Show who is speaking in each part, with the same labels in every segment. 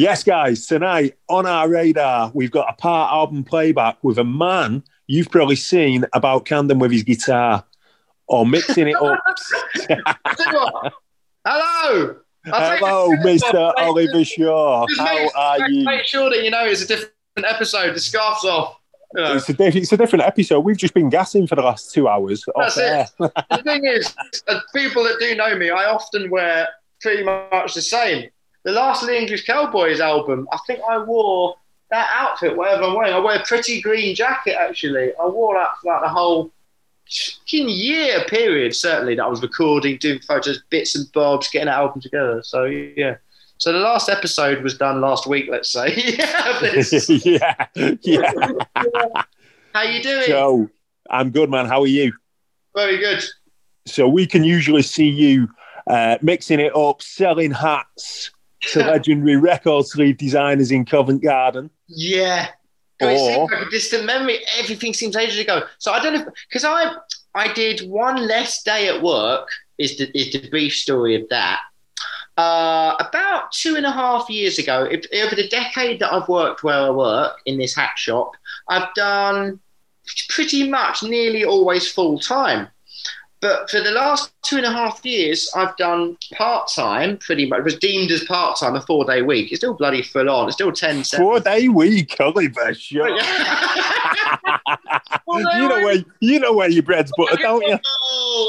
Speaker 1: Yes, guys, tonight on our radar, we've got a part album playback with a man you've probably seen about Camden with his guitar or mixing it up.
Speaker 2: Hello.
Speaker 1: Hello, Mr. Oliver Shaw. How are you?
Speaker 2: Make sure that you know it's a different episode. The scarf's off. You know.
Speaker 1: It's a, diff- it's a different episode. We've just been gassing for the last two hours.
Speaker 2: That's it. the thing is, uh, people that do know me, I often wear pretty much the same. The last Lee English Cowboys album, I think I wore that outfit, whatever I'm wearing. I wear a pretty green jacket, actually. I wore that for like the whole fucking year period, certainly, that I was recording, doing photos, bits and bobs, getting that album together. So, yeah. So the last episode was done last week, let's say. yeah,
Speaker 1: yeah, yeah.
Speaker 2: How you doing?
Speaker 1: So, I'm good, man. How are you?
Speaker 2: Very good.
Speaker 1: So we can usually see you uh, mixing it up, selling hats to legendary record sleeve designers in Covent Garden.
Speaker 2: Yeah. It seems like a distant memory. Everything seems ages ago. So I don't know because I I did one less day at work. Is the is the brief story of that. Uh, about two and a half years ago, if, over the decade that I've worked where I work in this hat shop, I've done pretty much nearly always full time. But for the last two and a half years, I've done part time, pretty much. It was deemed as part time, a four day week. It's still bloody full on. It's still 10 seven.
Speaker 1: Four day week, Oliver you know where you know where your bread's butter, don't you?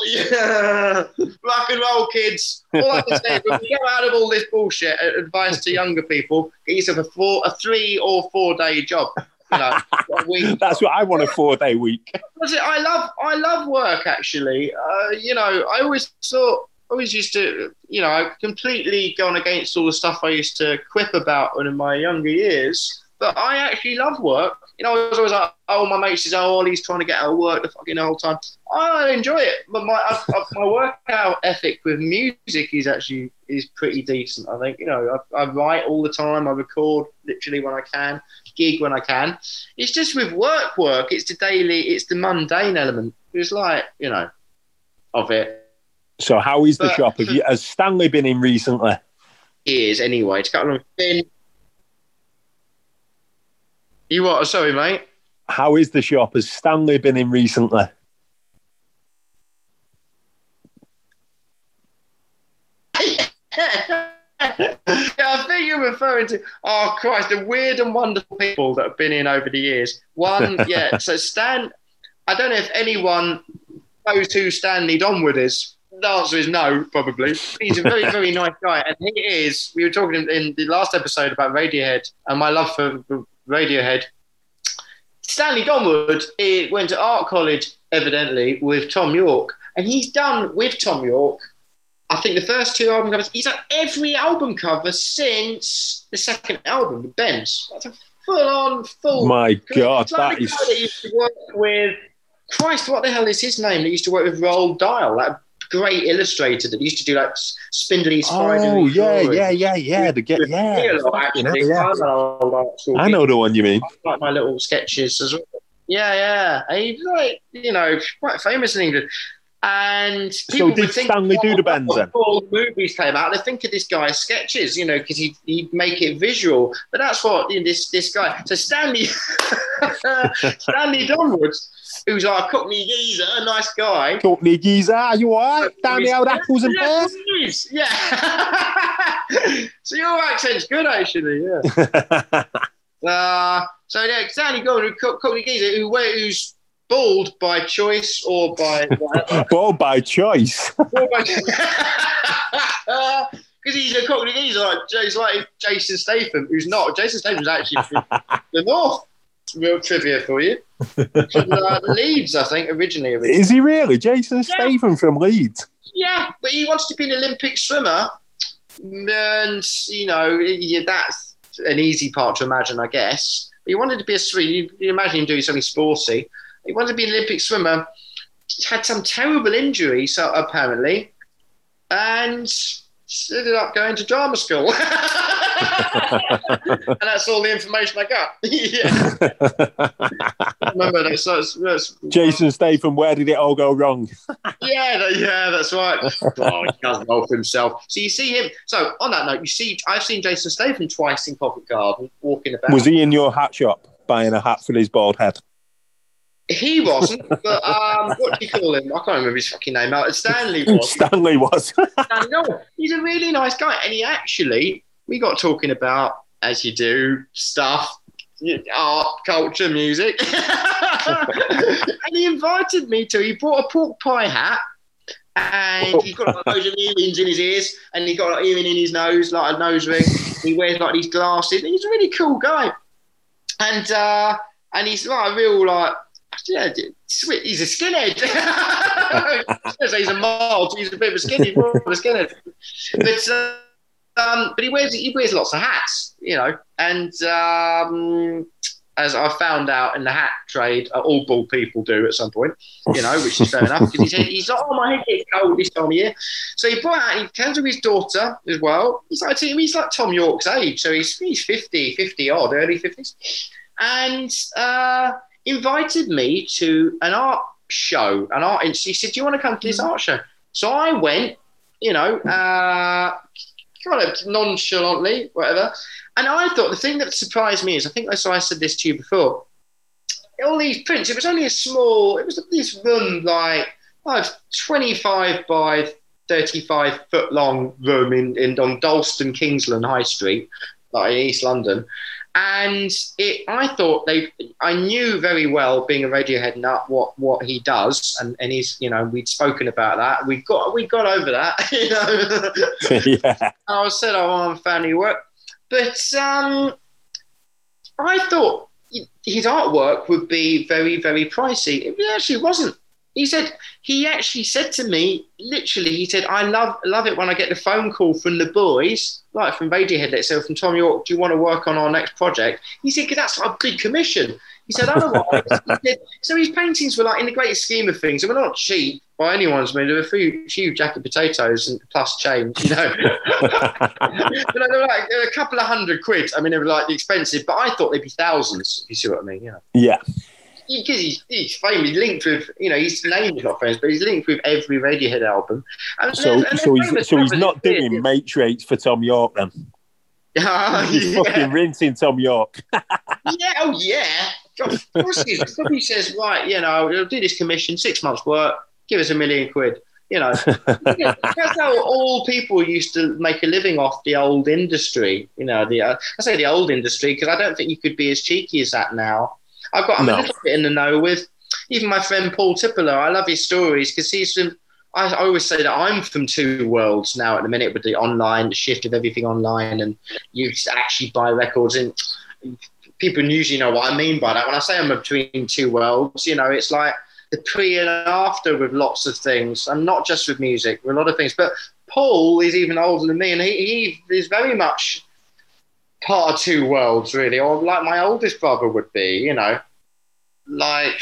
Speaker 2: Yeah. Rock and roll, kids. All I can say is, when we get out of all this bullshit, advice to younger people: get yourself a four, a three or four day job. You know, week.
Speaker 1: That's what I want a four day week.
Speaker 2: I love, I love work. Actually, uh, you know, I always thought, I always used to, you know, I completely gone against all the stuff I used to quip about in my younger years. But I actually love work. You know, I was always like, oh, my mate says, oh, Ollie's trying to get out of work the fucking whole time. I enjoy it, but my I, I, my workout ethic with music is actually is pretty decent. I think you know I, I write all the time. I record literally when I can, gig when I can. It's just with work, work. It's the daily, it's the mundane element. It's like you know, of it
Speaker 1: So how is the shop? Have you, has Stanley been in recently?
Speaker 2: He is anyway. To cut along thin. You what? Sorry, mate.
Speaker 1: How is the shop? Has Stanley been in recently?
Speaker 2: Yeah, I think you're referring to. Oh Christ, the weird and wonderful people that have been in over the years. One, yeah. So Stan, I don't know if anyone knows who Stanley Donwood is. The answer is no, probably. He's a very, very nice guy, and he is. We were talking in, the last episode about Radiohead and my love for Radiohead. Stanley Donwood went to art college, evidently, with Thom Yorke, and he's done with Thom Yorke I think the first two album covers, he's done every album cover since the second album, with Bends. That's a full on, full.
Speaker 1: My God, that
Speaker 2: guy that used to work with. Christ, what the hell is his name? That used to work with Roald Dahl, that great illustrator that used to do like spindly spider.
Speaker 1: Oh yeah, yeah, yeah, yeah. The get yeah. Fucking hell, yeah. I know the one you mean.
Speaker 2: like my little sketches as well. Yeah, yeah. He's like, you know, quite famous in England. And
Speaker 1: So
Speaker 2: people
Speaker 1: did
Speaker 2: would think,
Speaker 1: Stanley do the bends then?
Speaker 2: The movies came out, they think of this guy's sketches, you know, because he'd, he'd make it visual. But that's what you know, this this guy. So Stanley Stanley Donwood, who's our Cockney geezer, a nice guy.
Speaker 1: Courtney Geezer, you alright? Down the old apples and pears?
Speaker 2: Yeah. so your accent's good, actually. Yeah. Uh, so yeah, Stanley Donwood, Co- Cockney geezer, who who's bald by choice or by.
Speaker 1: Ball by choice.
Speaker 2: Because he's a cockney geezer, like, he's like Jason Statham, who's not. Jason Statham's actually from the north. Real trivia for you. From uh, Leeds, I think, originally. originally.
Speaker 1: Is he really? Jason Statham from Leeds.
Speaker 2: Yeah, but he wants to be an Olympic swimmer. And, you know, yeah, that's an easy part to imagine, I guess. But he wanted to be a swimmer. You, you imagine him doing something sporty. He wanted to be an Olympic swimmer. Had some terrible injury, so apparently, and ended up going to drama school. and that's all the information I got. yeah. Remember, that's,
Speaker 1: Jason Statham, where did it all go wrong?
Speaker 2: yeah, yeah, that's right. Oh, he doesn't know for himself. So you see him. So on that note, you see, I've seen Jason Statham twice in Covent Garden walking about.
Speaker 1: Was he in your hat shop buying a hat for his bald head?
Speaker 2: He wasn't, but um, what do you call him? I can't remember his fucking name. Uh, Stanley was.
Speaker 1: Stanley was.
Speaker 2: Stanley, no, he's a really nice guy, and he actually we got talking about as you do stuff, art, culture, music, and he invited me to. He brought a pork pie hat. And he's got like, loads of earrings in his ears, and he got like, earring in his nose, like a nose ring. He wears like these glasses. He's a really cool guy, and uh, and he's like a real like yeah, he's a skinhead. he's a mild. He's a bit of a skinhead. a skinhead. But um, but he wears he wears lots of hats, you know. And um, as I found out in the hat trade, uh, all bald people do at some point, you know, which is fair enough. Because he said he's like, oh my head gets cold this time of year. So he brought out. He came to his daughter as well. He's like he's like Thom Yorke's age, so he's he's 50, 50 odd, early fifties, and. Uh, invited me to an art show, an art. And he said, "Do you want to come to this art show?" So I went, you know, uh, kind of nonchalantly, whatever. And I thought the thing that surprised me is, I think I saw I said this to you before. All these prints. It was only a small. It was this room like oh, 25 by 35 foot long room in, in on Dalston Kingsland High Street, like in East London and it, I thought they, I knew very well, being a Radiohead nut, what what he does, and, and he's, you know, we'd spoken about that. We got we got over that, you know. yeah. I said, oh, I'm a fan of your work, but um, I thought his artwork would be very very pricey. It actually wasn't. He said he actually said to me, literally, he said, "I love love it when I get the phone call from the boys, like from Radiohead, let's say, from Thom Yorke. Do you want to work on our next project?" He said, "Because that's like a big commission." He said, "Otherwise, he said, so his paintings were like in the great scheme of things, and we're not cheap by anyone's means. They were a few, few jacket potatoes and plus change, you know. but they're like they're a couple of hundred quid. I mean, they were like expensive, but I thought they'd be thousands. If you see what I mean? Yeah.
Speaker 1: Yeah
Speaker 2: because he's, he's famous, he's linked with, you know, his name is not famous, but he's linked with every Radiohead album.
Speaker 1: And so, they're, so, he's, so he's not doing yeah. Matrix for Thom Yorke then?
Speaker 2: Uh,
Speaker 1: he's
Speaker 2: yeah.
Speaker 1: fucking rinsing Thom Yorke.
Speaker 2: yeah, oh yeah. of course he. Says, right, you know, I'll do this commission, six months work, give us a million quid. You know, that's how all people used to make a living off the old industry. You know, the uh, I say the old industry because I don't think you could be as cheeky as that now. I've got I'm no. a little bit in the know with even my friend Paul Tippler. I love his stories because he's from. I, always say that I'm from two worlds now at the minute with the online, the shift of everything online, and you actually buy records. And people usually know what I mean by that. When I say I'm between two worlds, you know, it's like the pre and after with lots of things, and not just with music, with a lot of things. But Paul is even older than me, and he, he is very much part of two worlds, really, or like my oldest brother would be, you know, like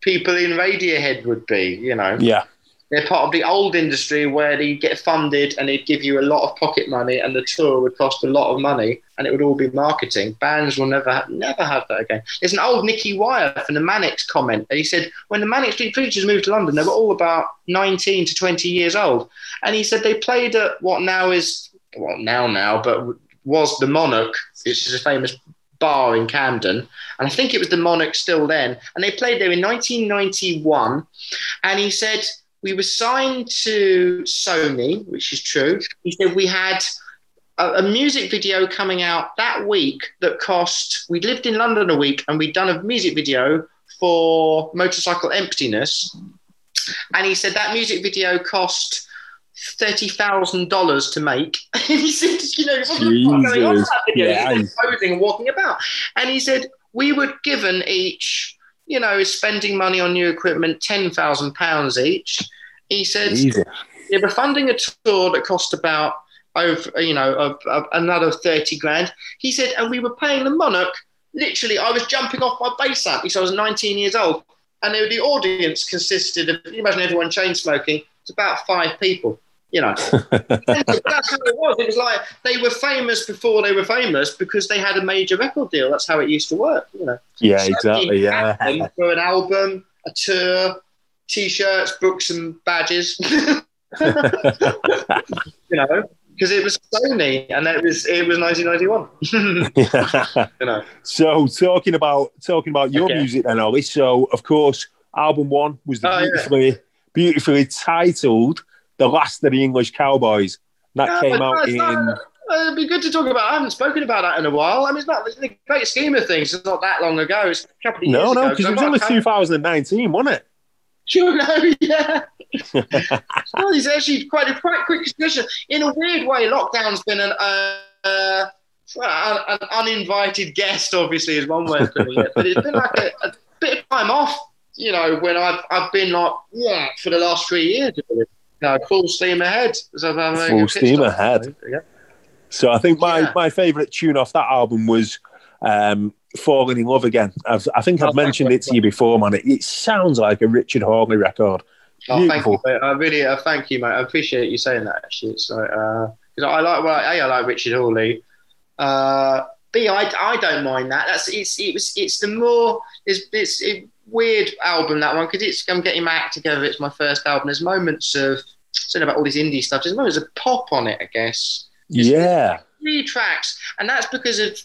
Speaker 2: people in Radiohead would be, you know.
Speaker 1: Yeah.
Speaker 2: They're part of the old industry where they get funded and they'd give you a lot of pocket money and the tour would cost a lot of money and it would all be marketing. Bands will never have, never have that again. There's an old Nicky Wire from the Manics comment. And he said, when the Manic Street Preachers moved to London, they were all about 19 to 20 years old. And he said they played at what now is, well, now, now, but was the Monarch, which is a famous bar in Camden. And I think it was the Monarch still then. And they played there in 1991. And he said, We were signed to Sony, which is true. He said, We had a, music video coming out that week that cost, we lived in London a week and we'd done a music video for Motorcycle Emptiness. And he said that music video cost thirty thousand dollars to make. And he said, you know, what's going on? Yeah, posing and walking about. And he said, we were given each, you know, spending money on new equipment, ten thousand pounds each. He said, Easy. they were funding a tour that cost about over, you know, another thirty grand. He said, and we were paying the Monarch. Literally, I was jumping off my bass amp because I was 19 years old, and the audience consisted of. You imagine everyone chain smoking. It's about five people You know, that's how it was. It was like they were famous before they were famous because they had a major record deal. That's how it used to work. You know.
Speaker 1: Yeah, so exactly. Yeah.
Speaker 2: For an album, a tour, t-shirts, books, and badges. you know, because it was Sony and it was it was 1991. you know.
Speaker 1: So talking about talking about your okay. music then, Ollie. So of course, album one was the oh, beautifully yeah. beautifully titled "The Last of the English Cowboys." That yeah, came out in. Not,
Speaker 2: it'd be good to talk about. I haven't spoken about that in a while. I mean, it's not in the great scheme of things. It's not that long ago. It's a couple of
Speaker 1: no,
Speaker 2: years
Speaker 1: no,
Speaker 2: ago.
Speaker 1: No, because it was only 2019, wasn't it?
Speaker 2: Sure, no, yeah. well, it's actually quite a quite quick discussion. In a weird way, lockdown's been an uh, uh, an uninvited guest, obviously, is one way of putting it. But it's been like a, a, bit of time off, you know, when I've I've been like yeah for the last three years. You know, full steam ahead.
Speaker 1: So full steam ahead. Yeah. So I think my yeah. my favourite tune off that album was um, falling in love again. I've, i think I've oh, mentioned it to you before, man. It, it sounds like a Richard Hawley record.
Speaker 2: Oh, thank you. I really uh, thank you, mate. I appreciate you saying that. Actually, it's like because uh, I like well, a I like Richard Hawley. Uh, B, I, I don't mind that. That's it's it was it's the more it's it's a weird album that one because it's I'm getting my act together. It's my first album. There's moments of saying about all this indie stuff. There's moments of pop on it, I guess.
Speaker 1: yeah,
Speaker 2: three tracks, and that's because of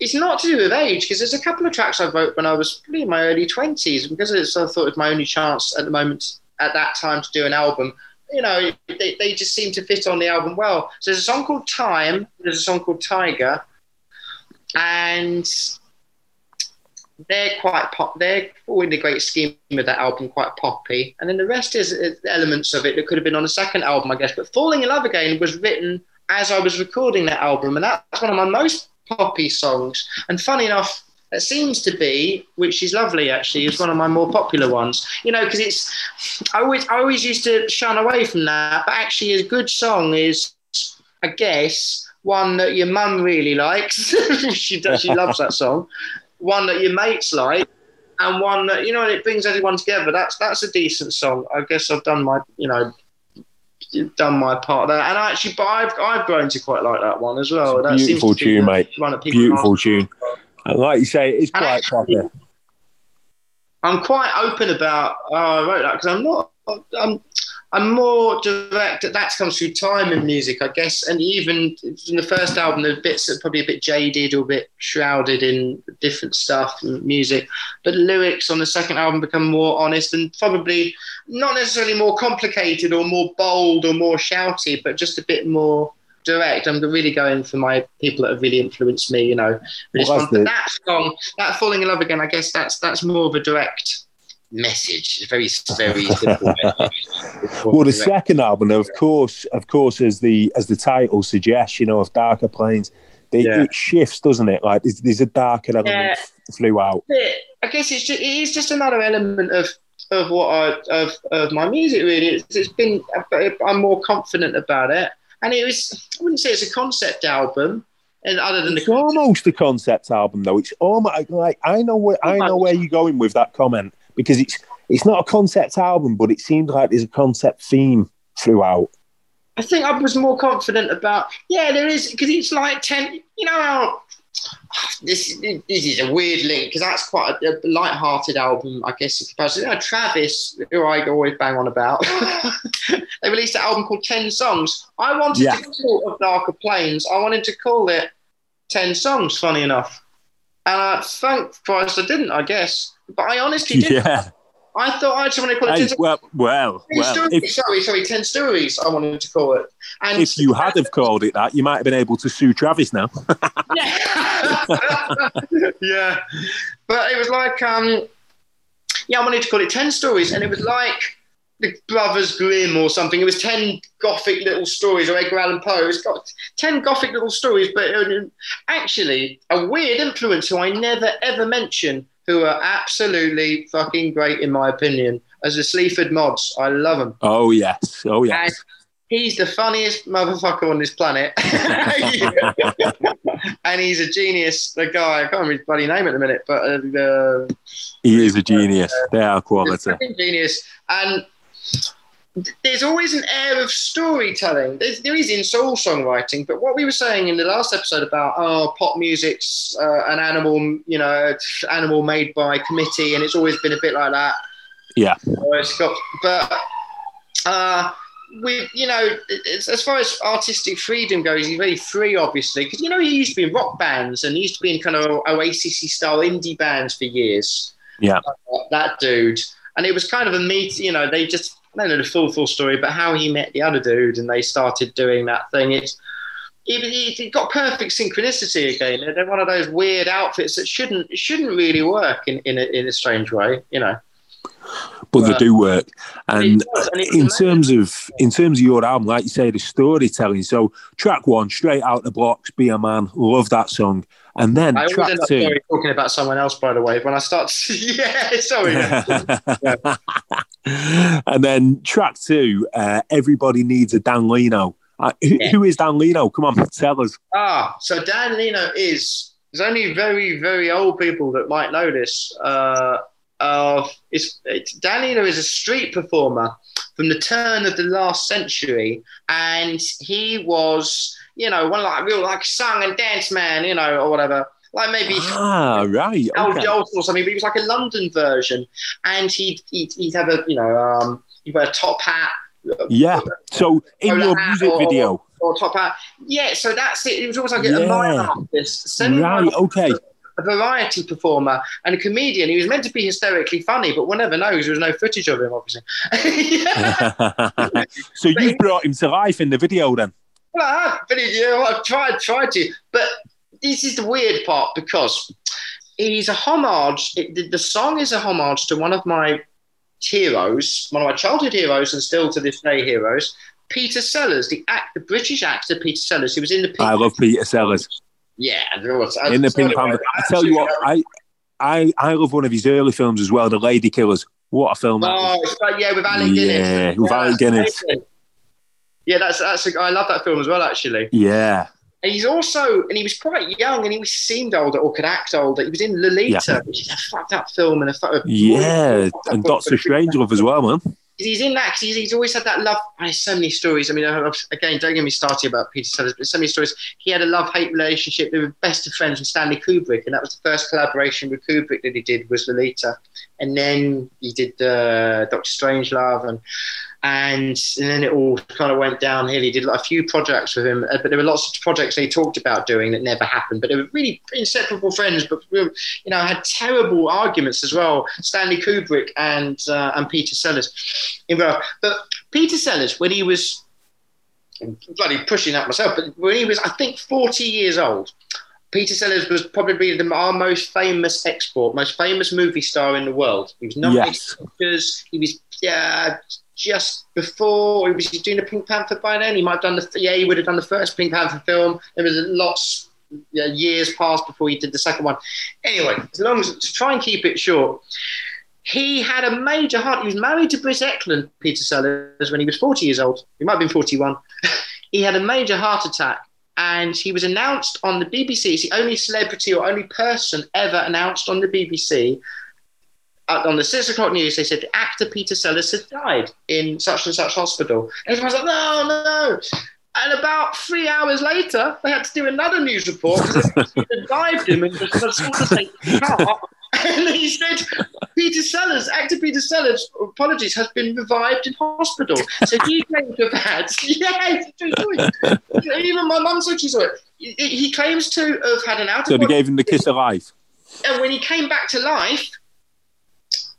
Speaker 2: it's not to do with age because there's a couple of tracks I wrote when I was probably in my early 20s because I thought it was my only chance at the moment at that time to do an album. You know, they, they just seem to fit on the album well. So there's a song called Time, there's a song called Tiger, and they're quite pop. They're all in the great scheme of that album, quite poppy. And then the rest is, is elements of it that could have been on a second album, I guess. But Falling in Love Again was written as I was recording that album, and that's one of my most poppy songs. And funny enough, it seems to be, which is lovely actually, is one of my more popular ones. You know, because it's I always I always used to shun away from that, but actually, a good song is, I guess, one that your mum really likes. she does, she loves that song. One that your mates like, and one that you know, it brings everyone together. That's that's a decent song. I guess I've done my you know done my part there. And actually, but I've, I've grown to quite like that one as well. That
Speaker 1: beautiful tune, mate. Beautiful tune. And like you say, it's quite popular.
Speaker 2: I'm quite open about oh, I wrote that because I'm not. I'm I'm more direct. That comes through time in music, I guess. And even in the first album, the bits are probably a bit jaded or a bit shrouded in different stuff and music. But lyrics on the second album become more honest and probably not necessarily more complicated or more bold or more shouty, but just a bit more direct. I'm really going for my people that have really influenced me. You know, well, that song, that "Falling in Love Again," I guess that's that's more of a direct message. It's very, very simple.
Speaker 1: well, the second album, of course, of course, as the as the title suggests, you know, of Darker Plains, they, yeah. it shifts, doesn't it? Like there's, there's a darker element yeah. flew out.
Speaker 2: I guess it's just, it is just another element of of what I of of my music. Really, it's, it's been I'm more confident about it, and it was I wouldn't say it's a concept album. And other than
Speaker 1: it's the almost a concept album, though. It's almost like I know where oh I know where you're going with that comment because it's it's not a concept album, but it seems like there's a concept theme throughout.
Speaker 2: I think I was more confident about yeah, there is because it's like ten. You know how this this is a weird link because that's quite a, a light-hearted album, I guess. You know, Travis, who I always bang on about, they released an album called Ten Songs. I wanted yeah. to call it Darker Plains. I wanted to call it Ten Songs. Funny enough, and uh, thank Christ I didn't. I guess but I honestly did.
Speaker 1: Yeah.
Speaker 2: I thought I just wanted to call it.
Speaker 1: Hey, well, well, well
Speaker 2: if, sorry, sorry, ten stories. I wanted to call it.
Speaker 1: And if you had have called it that, you might have been able to sue Travis now.
Speaker 2: yeah, yeah, but it was like, um, yeah, I wanted to call it ten stories, and it was like the Brothers Grimm or something. It was ten gothic little stories, or Edgar Allan Poe. It was got ten gothic little stories, but actually a weird influence who I never ever mention who are absolutely fucking great in my opinion. As the Sleaford Mods, I love them.
Speaker 1: Oh yes, oh yes.
Speaker 2: And he's the funniest motherfucker on this planet, and he's a genius. The guy, I can't remember his bloody name at the minute, but uh,
Speaker 1: he is a genius. Uh, they are quality.
Speaker 2: Genius, and there's always an air of storytelling. There's, there is in soul songwriting, but what we were saying in the last episode about oh, pop music's uh, an animal, you know, animal made by committee, and it's always been a bit like that.
Speaker 1: Yeah.
Speaker 2: Got, but uh, we, you know, as far as artistic freedom goes, he's very free, obviously, because you know he used to be in rock bands and he used to be in kind of Oasis style indie bands for years.
Speaker 1: Yeah.
Speaker 2: Uh, that dude and it was kind of a meet. You know, they just Know the full full story, but how he met the other dude and they started doing that thing. It's it, it got perfect synchronicity again. They're one of those weird outfits that shouldn't shouldn't really work in in a, in a strange way. You know
Speaker 1: but they do work. And in terms of in terms of your album, like you say, the storytelling. So track one, straight out the blocks, "Be a Man," love that song. And then I track two.
Speaker 2: Sorry, talking about someone else, by the way. When I start, to, yeah, sorry.
Speaker 1: yeah. and then track two, uh, everybody needs a Dan Leno. Uh, who, yeah. who is Dan Leno? Come on, tell us.
Speaker 2: Ah, so Dan Leno is. There's only very, very old people that might know this. Uh, of it's, it's Dan Leno is a street performer from the turn of the last century, and he was, you know, one like real like song and dance man, you know, or whatever. Like maybe
Speaker 1: ah right
Speaker 2: okay. or something, but he was like a London version, and he'd he'd, he'd have a you know um he'd wear a top hat.
Speaker 1: Yeah. So in your music
Speaker 2: or,
Speaker 1: video.
Speaker 2: Or, top hat. Yeah. So that's it. It was almost like yeah. a mime artist.
Speaker 1: Right. Okay
Speaker 2: a variety performer and a comedian. He was meant to be hysterically funny, but one never knows. There was no footage of him, obviously.
Speaker 1: so you brought him to life in the video then?
Speaker 2: Well, I have, but you know, I've tried, tried to. But this is the weird part because he's a homage. It, the song is a homage to one of my heroes, one of my childhood heroes, and still to this day heroes. Peter Sellers, the act, the British actor Peter Sellers, who was in the.
Speaker 1: I love Peter Sellers.
Speaker 2: Yeah,
Speaker 1: in the Pink Panther. I tell you what, I, I I love one of his early films as well, The Lady Killers. What a film!
Speaker 2: Oh, like, yeah, with Alec Guinness.
Speaker 1: Yeah, with Alec Guinness.
Speaker 2: Yeah, that's that's. A, I love that film as well, actually.
Speaker 1: Yeah.
Speaker 2: And he's also, and he was quite young, and he was seemed older or could act older. He was in Lolita, yeah. which is a fucked up film and a fucked
Speaker 1: yeah, and Doctor Strangelove as well, man
Speaker 2: he's in that he's, he's, always had that love. I so many stories. I mean, again, don't get me started about Peter Sellers, but so many stories. He had a love hate relationship. They were best of friends with Stanley Kubrick, and that was the first collaboration with Kubrick that he did was Lolita, and then he did uh, Doctor Strangelove, and and, and then it all kind of went downhill. He did like a few projects with him, uh, but there were lots of projects they talked about doing that never happened. But they were really inseparable friends, but you know had terrible arguments as well. Stanley Kubrick and uh, and Peter Sellers involved. But Peter Sellers, when he was bloody pushing that myself, but when he was I think forty years old. Peter Sellers was probably the, our most famous export, most famous movie star in the world. He was nominated yes. He was yeah, just before he was doing the Pink Panther by then. He might have done the yeah, he would have done the first Pink Panther film. There was lots yeah, years passed before he did the second one. Anyway, as long as to try and keep it short, he had a major heart. He was married to Britt Ekland, Peter Sellers, when he was 40 years old. He might have been 41. he had a major heart attack. And he was announced on the BBC. He's the only celebrity or only person ever announced on the BBC on the six o'clock news, they said the actor Peter Sellers had died in such and such hospital. And everyone's like, no, no. And about three hours later, they had to do another news report because they revived him and just sort of say, and he said, Peter Sellers, actor Peter Sellers, apologies, has been revived in hospital. So he claims to have had, yeah, even my mum said she saw it. He claims to have had an out
Speaker 1: So they gave him the kiss of life.
Speaker 2: And when he came back to life,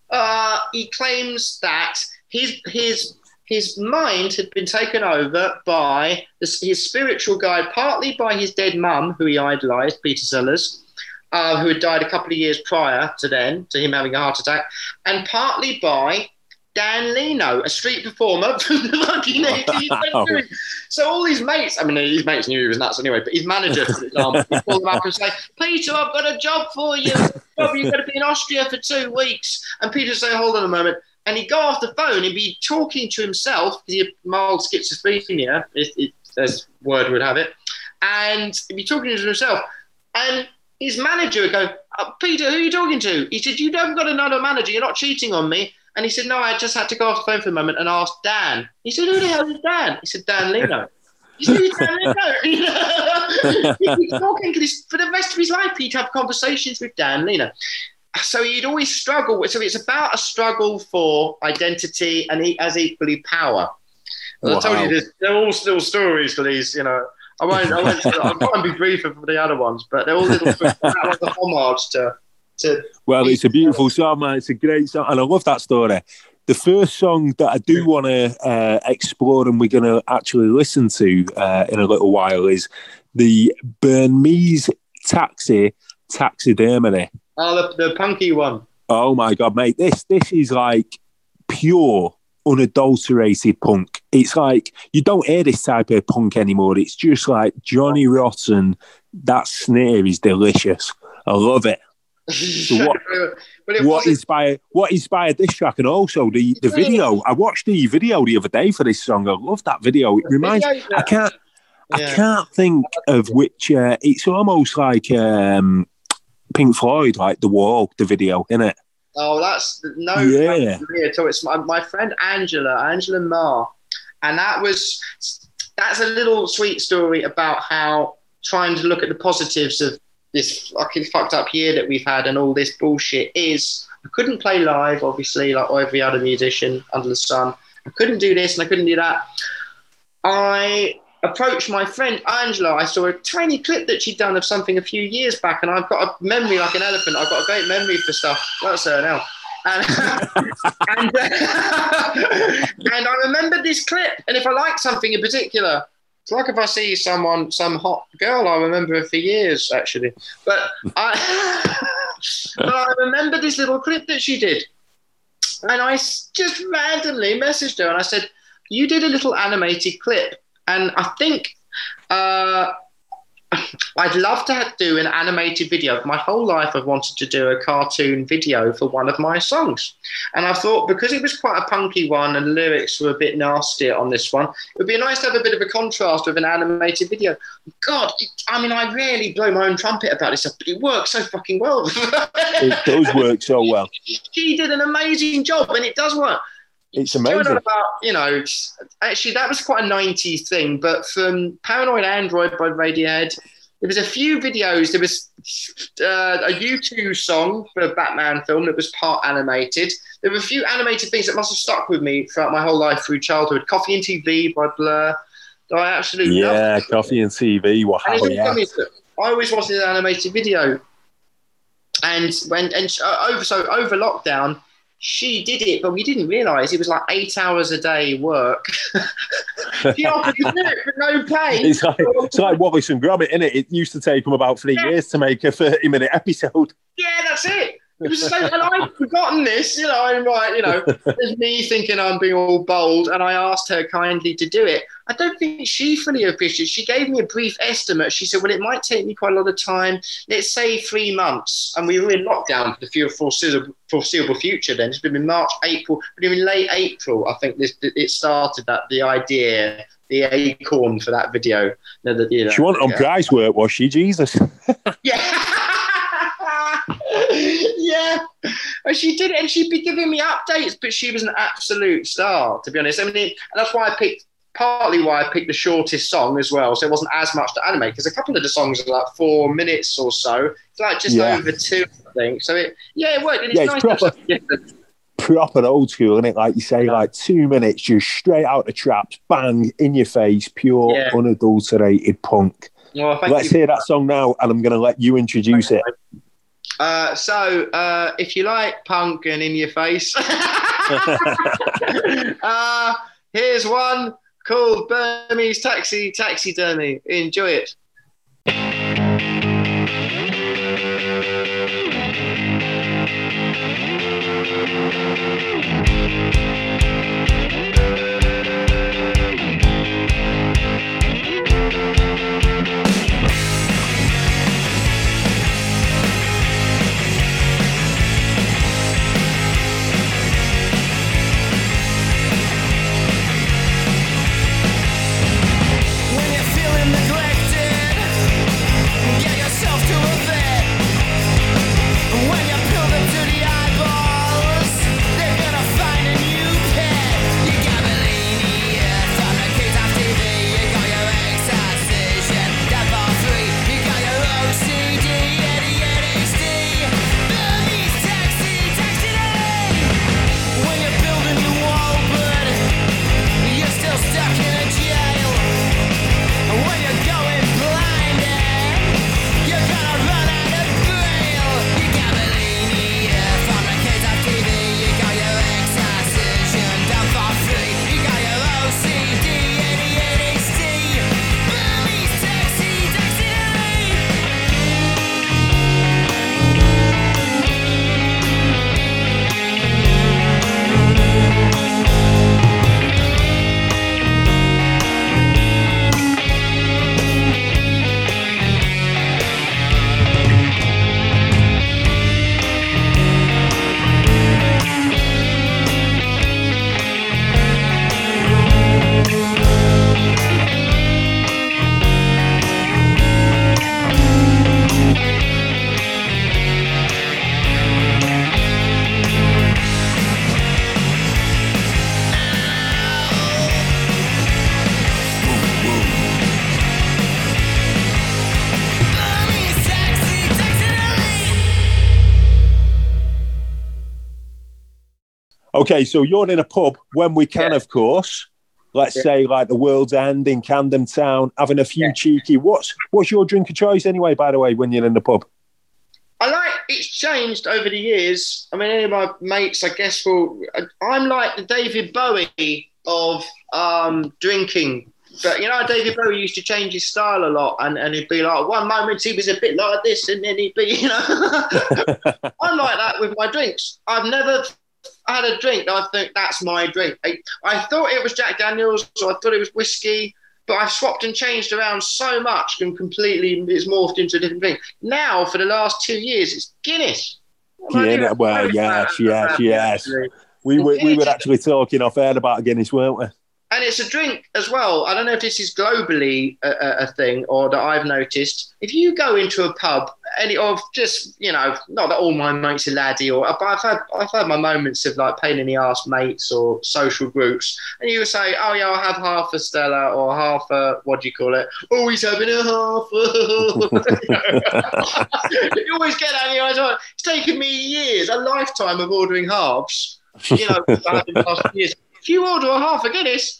Speaker 2: uh, he claims that his his his mind had been taken over by his spiritual guide, partly by his dead mum, who he idolized, Peter Sellers, uh, who had died a couple of years prior to then, to him having a heart attack, and partly by Dan Leno, a street performer from the fucking 18th So all his mates, I mean, his mates knew he was nuts anyway, but his manager, for example, would call him up and say, Peter, I've got a job for you. Job, you're going to be in Austria for two weeks. And Peter would say, hold on a moment. And he'd go off the phone and be talking to himself, because he had mild schizophrenia, as word would have it. And he'd be talking to himself. And his manager would go, uh, Peter, who are you talking to? He said, You haven't got another manager. You're not cheating on me And he said, no, I just had to go off the phone for a moment and ask Dan. He said, who the hell is Dan? He said, Dan Leno. He said, who's Dan Leno? he'd talking to this, for the rest of his life. He'd have conversations with Dan Leno. So he'd always struggle. So it's about a struggle for identity and he has equally power. Wow. I told you, this, they're all still stories for these, you know. I won't, I won't, I won't be briefer for the other ones, but they're all little like a homage to to.
Speaker 1: Well, it's a beautiful song, man. It's a great song, and I love that story. The first song that I do want to uh, explore and we're going to actually listen to uh, in a little while is the Burmese Taxi Taxidermy.
Speaker 2: Oh, the, the punky one.
Speaker 1: Oh my god, mate! This this is like pure, unadulterated punk. It's like you don't hear this type of punk anymore. It's just like Johnny Rotten. That snare is delicious. I love it. So what, what inspired what inspired this track and also the, the video? I watched the video the other day for this song. I love that video. It reminds I can't I can't think of which uh, it's almost like um, Pink Floyd, like the wall, the video, isn't it?
Speaker 2: Oh, that's no yeah. So it's my, my friend Angela, Angela Ma, and that was that's a little sweet story about how trying to look at the positives of this fucking fucked up year that we've had and all this bullshit is I couldn't play live, obviously, like every other musician under the sun. I couldn't do this and I couldn't do that. I approached my friend Angela. I saw a tiny clip that she'd done of something a few years back, and I've got a memory like an elephant. I've got a great memory for stuff. That's her now. And, and, uh, and I remembered this clip. And if I like something in particular, it's like if I see someone, some hot girl, I remember her for years actually. But I, but I remember this little clip that she did, and I just randomly messaged her and I said, "You did a little animated clip, and I think." Uh, I'd love to do an animated video. My whole life, I've wanted to do a cartoon video for one of my songs. And I thought because it was quite a punky one and the lyrics were a bit nastier on this one, it would be nice to have a bit of a contrast with an animated video. God, it, I mean, I really blow my own trumpet about this stuff, but it works so fucking well.
Speaker 1: it does work so well.
Speaker 2: She did an amazing job and it does work.
Speaker 1: It's amazing.
Speaker 2: About, you know, actually, that was quite a 90s thing, but from Paranoid Android by Radiohead, there was a few videos. There was uh, a U2 song for a Batman film that was part animated. There were a few animated things that must have stuck with me throughout my whole life through childhood. Coffee and TV by Blur. I absolutely love.
Speaker 1: yeah, Coffee and TV. Wow, yeah.
Speaker 2: I always wanted an animated video, and when and over so over lockdown, she did it, but we didn't realise it was like eight hours a day work. she offered to do it for no pay.
Speaker 1: It's like, it's like Wallace and Gromit, isn't it? It used to take them about three yeah. years to make a 30 minute episode.
Speaker 2: Yeah, that's it. It was so, and I'd forgotten this, you know. I'm like, you know, there's me thinking I'm being all bold, and I asked her kindly to do it. I don't think she fully appreciated. She gave me a brief estimate. She said, "Well, it might take me quite a lot of time. Let's say three months." And we were in lockdown for the foreseeable, foreseeable future. Then it's been in March, April, but in late April, I think this it started that the idea the acorn for that video.
Speaker 1: You know, you know, she wanted on prize work, was she? Jesus.
Speaker 2: yeah. yeah, and she did it, and she'd be giving me updates, but she was an absolute star, to be honest. I mean, and that's why I picked partly why I picked the shortest song as well, so it wasn't as much to animate because a couple of the songs are like four minutes or so. It's like just yeah. over two, I think. So it, yeah, it worked. And it's, yeah, it's nice proper,
Speaker 1: proper old school, isn't it? Like you say, like two minutes, just straight out the traps, bang in your face, pure yeah. unadulterated punk. Well, Let's hear that song now, and I'm going to let you introduce it.
Speaker 2: Uh, so, uh, if you like punk and in your face, uh, here's one called Burmese Taxi Taxidermy. Enjoy it.
Speaker 1: Okay, so you're in a pub when we can, yeah. of course. Let's yeah. say like the World's End in Camden Town, having a few yeah. cheeky. What's what's your drink of choice anyway? By the way, when you're in the pub.
Speaker 2: I like it's changed over the years. I mean, any of my mates, I guess, will. I'm like the David Bowie of um, drinking. But you know, David Bowie used to change his style a lot, and, and he'd be like, one moment he was a bit like this, and then he'd be, you know. I'm like that with my drinks. I've never had a drink. I think that's my drink. I, I thought it was Jack Daniels, or I thought it was whiskey, but I've swapped and changed around so much and completely it's morphed into a different thing. Now, for the last two years, it's Guinness.
Speaker 1: Yeah, well, yes, yes, yes. We were, we were actually talking off air about Guinness, weren't we?
Speaker 2: And it's a drink as well. I don't know if this is globally a, a, thing or that I've noticed. If you go into a pub, any of just you know, not that all my mates are laddie, or but I've had I've had my moments of like pain in the ass mates or social groups, and you would say, oh yeah, I'll have half a Stella or half a what do you call it? Oh, he's having a half. you always get that. You know, it's taken me years, a lifetime of ordering halves. You know, years if you order a half a Guinness,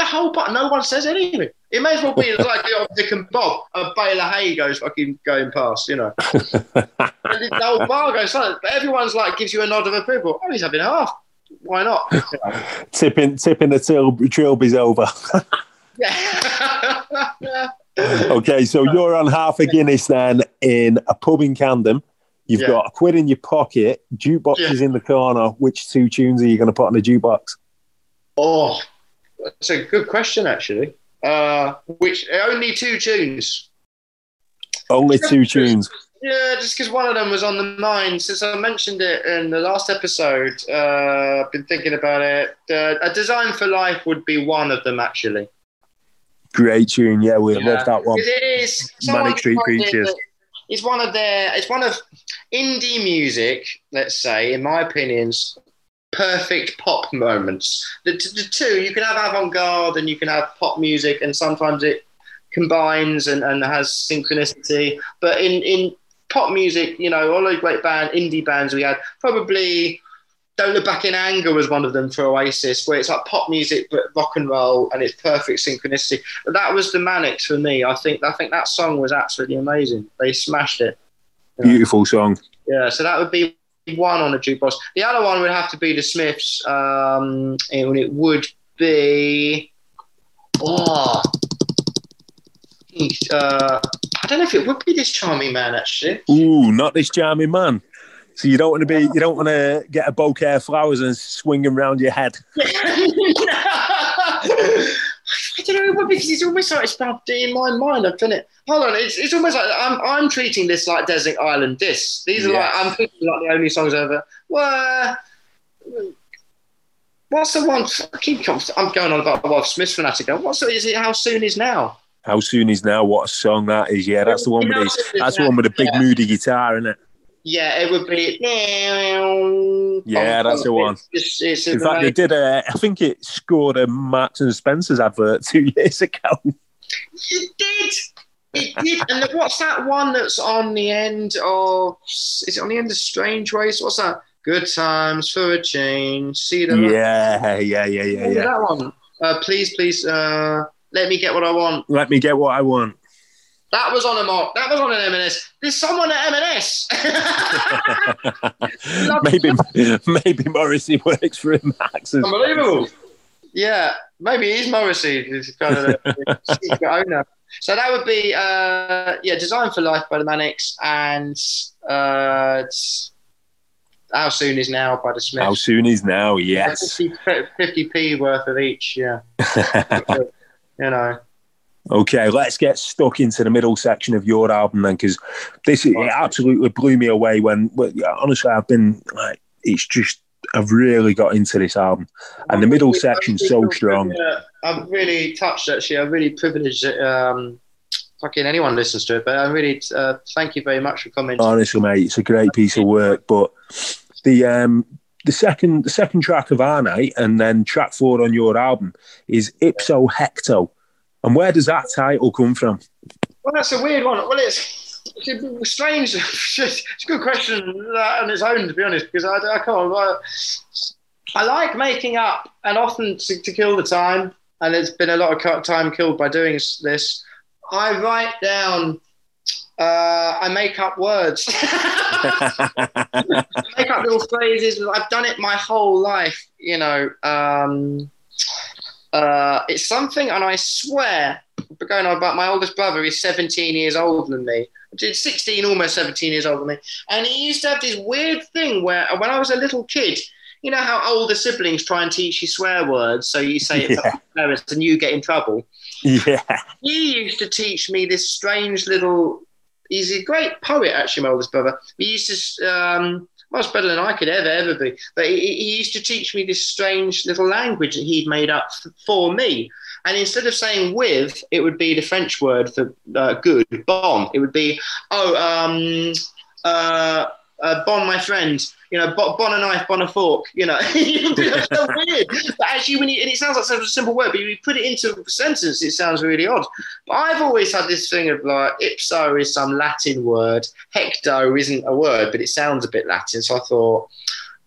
Speaker 2: the whole pot, no one says anything. It may as well be like the old Dick and Bob, a bale of hay goes fucking going past, you know. the whole bar goes silent, but everyone's like gives you a nod of approval. Oh, he's having half. Why not?
Speaker 1: tipping, tipping the til- trilby's over. yeah. okay, so you're on half a Guinness then in a pub in Camden. You've yeah. got a quid in your pocket, jukebox yeah. is in the corner. Which two tunes are you going to put on the jukebox?
Speaker 2: Oh, that's a good question, actually. Uh, which only two tunes.
Speaker 1: Only two tunes.
Speaker 2: Yeah, just because one of them was on the mind. Since I mentioned it in the last episode, uh, I've been thinking about it. Uh, a Design for Life would be one of them, actually.
Speaker 1: Great tune, yeah, we yeah. love that one.
Speaker 2: It is.
Speaker 1: Manic Street Preachers.
Speaker 2: It's one of their. It's one of indie music. Let's say, in my opinions, perfect pop moments. The, the two, you can have avant garde and you can have pop music, and sometimes it combines and, and has synchronicity. But in, in pop music, you know, all those great band, indie bands we had, probably Don't Look Back in Anger was one of them for Oasis, where it's like pop music but rock and roll and it's perfect synchronicity. But that was the Manics for me. I think I think that song was absolutely amazing. They smashed it.
Speaker 1: Beautiful song.
Speaker 2: Yeah, so that would be one on a jukebox. The other one would have to be the Smiths, um, and it would be oh, uh, I don't know if it would be this charming man actually.
Speaker 1: Ooh, not this charming man. So you don't want to be, you don't want to get a bouquet of flowers and swing them around your head.
Speaker 2: Don't know because it's almost like it's about in my mind. I've done it. Hold on, it's, it's almost like I'm I'm treating this like Desert Island Discs. These are yes. like I'm thinking like the only songs ever. Well, what's the one? I keep I'm going on about Wolf Smith fanatic. What's the, is it? How soon is now?
Speaker 1: How soon is now? What a song that is! Yeah, that's the one with the, that's the one with the big yeah. moody guitar, isn't it?
Speaker 2: Yeah, it would be.
Speaker 1: Yeah, that's the one. It's, it's In fact, they did a. I think it scored a Marks and Spencer's advert two years ago.
Speaker 2: It did. It did. And what's that one that's on the end of? Is it on the end of Strangeways? What's that? Good times for a change. See
Speaker 1: the. Yeah, yeah, yeah, yeah, yeah.
Speaker 2: That one. Uh, please, please, uh, let me get what I want.
Speaker 1: Let me get what I want.
Speaker 2: That was on a mock. That was on an M&S. There's someone at M&S.
Speaker 1: maybe maybe Morrissey works for him.
Speaker 2: Unbelievable. Yeah, maybe he's Morrissey. He's kind of the secret owner. So that would be uh, yeah, Design for Life by the Manics and uh, How Soon Is Now by the Smiths.
Speaker 1: How Soon Is Now, yes.
Speaker 2: 50, p worth of each, yeah. you know.
Speaker 1: Okay, let's get stuck into the middle section of your album then, because this it absolutely blew me away. When honestly, I've been like, it's just I've really got into this album, and the middle section's so strong.
Speaker 2: I'm really touched actually. I'm really privileged that um, fucking anyone listens to it, but I really uh, thank you very much for coming.
Speaker 1: Honestly, mate, it's a great piece of work. But the um, the second the second track of our night, and then track four on your album is Ipso Hecto and where does that title come from?
Speaker 2: Well, that's a weird one. Well, it's, it's strange. it's a good question on its own, to be honest, because I, I can't. I like making up, and often to, to kill the time, and it's been a lot of time killed by doing this. I write down uh, I make up words. make up little phrases. I've done it my whole life. You know, um, uh, it's something, and I swear, going on about my oldest brother is 17 years older than me. 16, almost 17 years older than me. And he used to have this weird thing where, when I was a little kid, you know how older siblings try and teach you swear words, so you say it yeah. parents and you get in trouble.
Speaker 1: Yeah.
Speaker 2: He used to teach me this strange little he's a great poet, actually, my oldest brother. He used to, um, much better than I could ever, ever be. But he, he, used to teach me this strange little language that he'd made up for me. And instead of saying with, it would be the French word for uh, good, bon. It would be, oh, um, uh, uh, bon, my friend, you know, bon a knife, bon a fork, you know. it's so weird. But actually, when you, and it sounds like such a simple word, but you put it into a sentence, it sounds really odd. But I've always had this thing of like, ipso is some Latin word, hecto isn't a word, but it sounds a bit Latin. So I thought,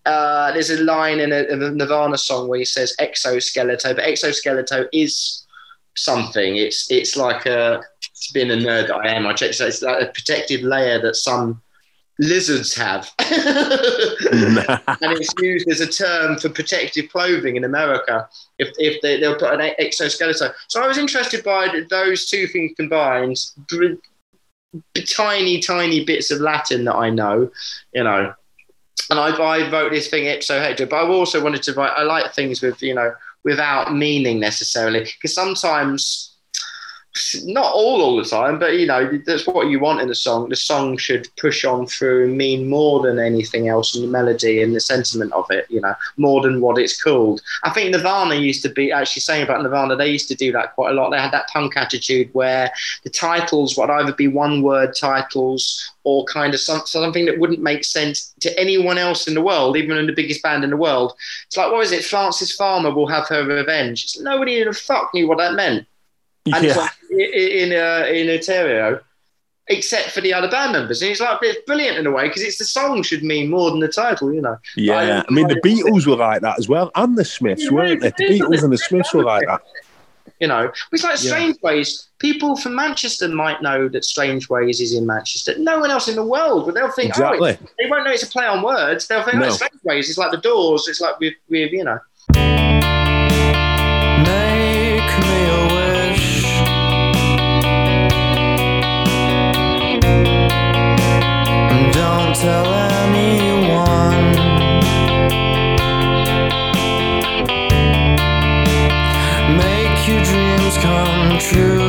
Speaker 2: uh, there's a line in a, in a, Nirvana song where he says exoskeleto, but exoskeleto is something. It's it's like a, it's been a nerd that I am. I checked, so it's like a protective layer that some lizards have. and it's used as a term for protective clothing in America if, if they, they'll put an exoskeleton. So I was interested by those two things combined, tiny, tiny bits of Latin that I know, you know. And I, I wrote this thing ipso hecto, but I also wanted to write, I like things with, you know, without meaning necessarily, because sometimes not all all the time, but you know that's what you want in a song. The song should push on through and mean more than anything else in the melody and the sentiment of it. You know, more than what it's called. I think Nirvana used to be actually saying about Nirvana. They used to do that quite a lot. They had that punk attitude where the titles would either be one word titles or kind of some, something that wouldn't make sense to anyone else in the world, even in the biggest band in the world. It's like what is it? Frances Farmer will have her revenge. It's, nobody in the fuck knew what that meant and yeah. in uh, in Ontario, except for the other band members. And it's like it's brilliant in a way because it's the song should mean more than the title, you know.
Speaker 1: Yeah, I, I, mean the Beatles were like that as well, and the Smiths, weren't they? The Beatles and the Smiths were like that.
Speaker 2: You know, it's like Strange yeah. Ways. People from Manchester might know that Strangeways is in Manchester. No one else in the world, but they'll think, oh, exactly. oh, they won't know it's a play on words. They'll think, oh, no. oh, Strangeways. is like the Doors. It's like with, with you know.
Speaker 3: Tell anyone. Make your dreams come true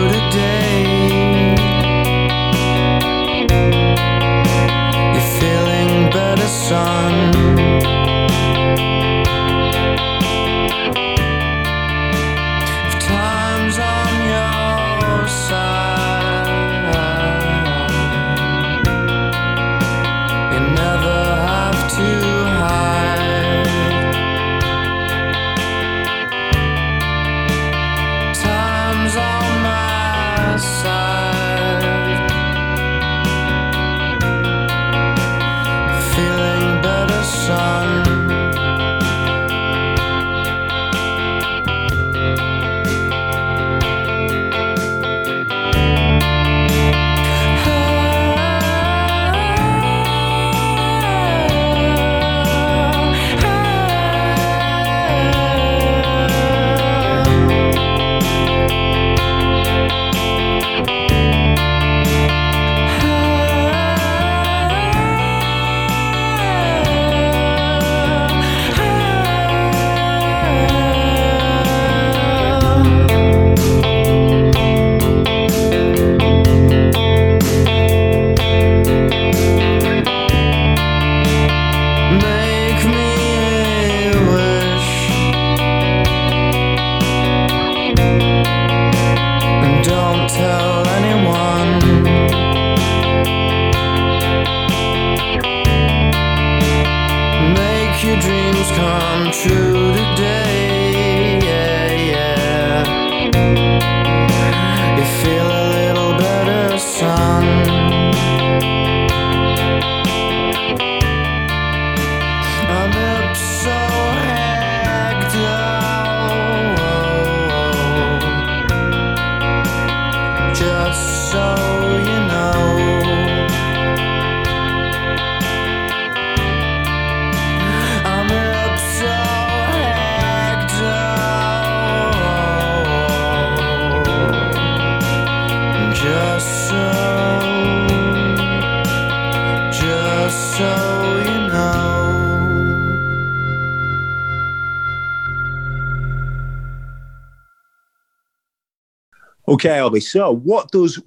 Speaker 1: Okay, Ollie. So, what does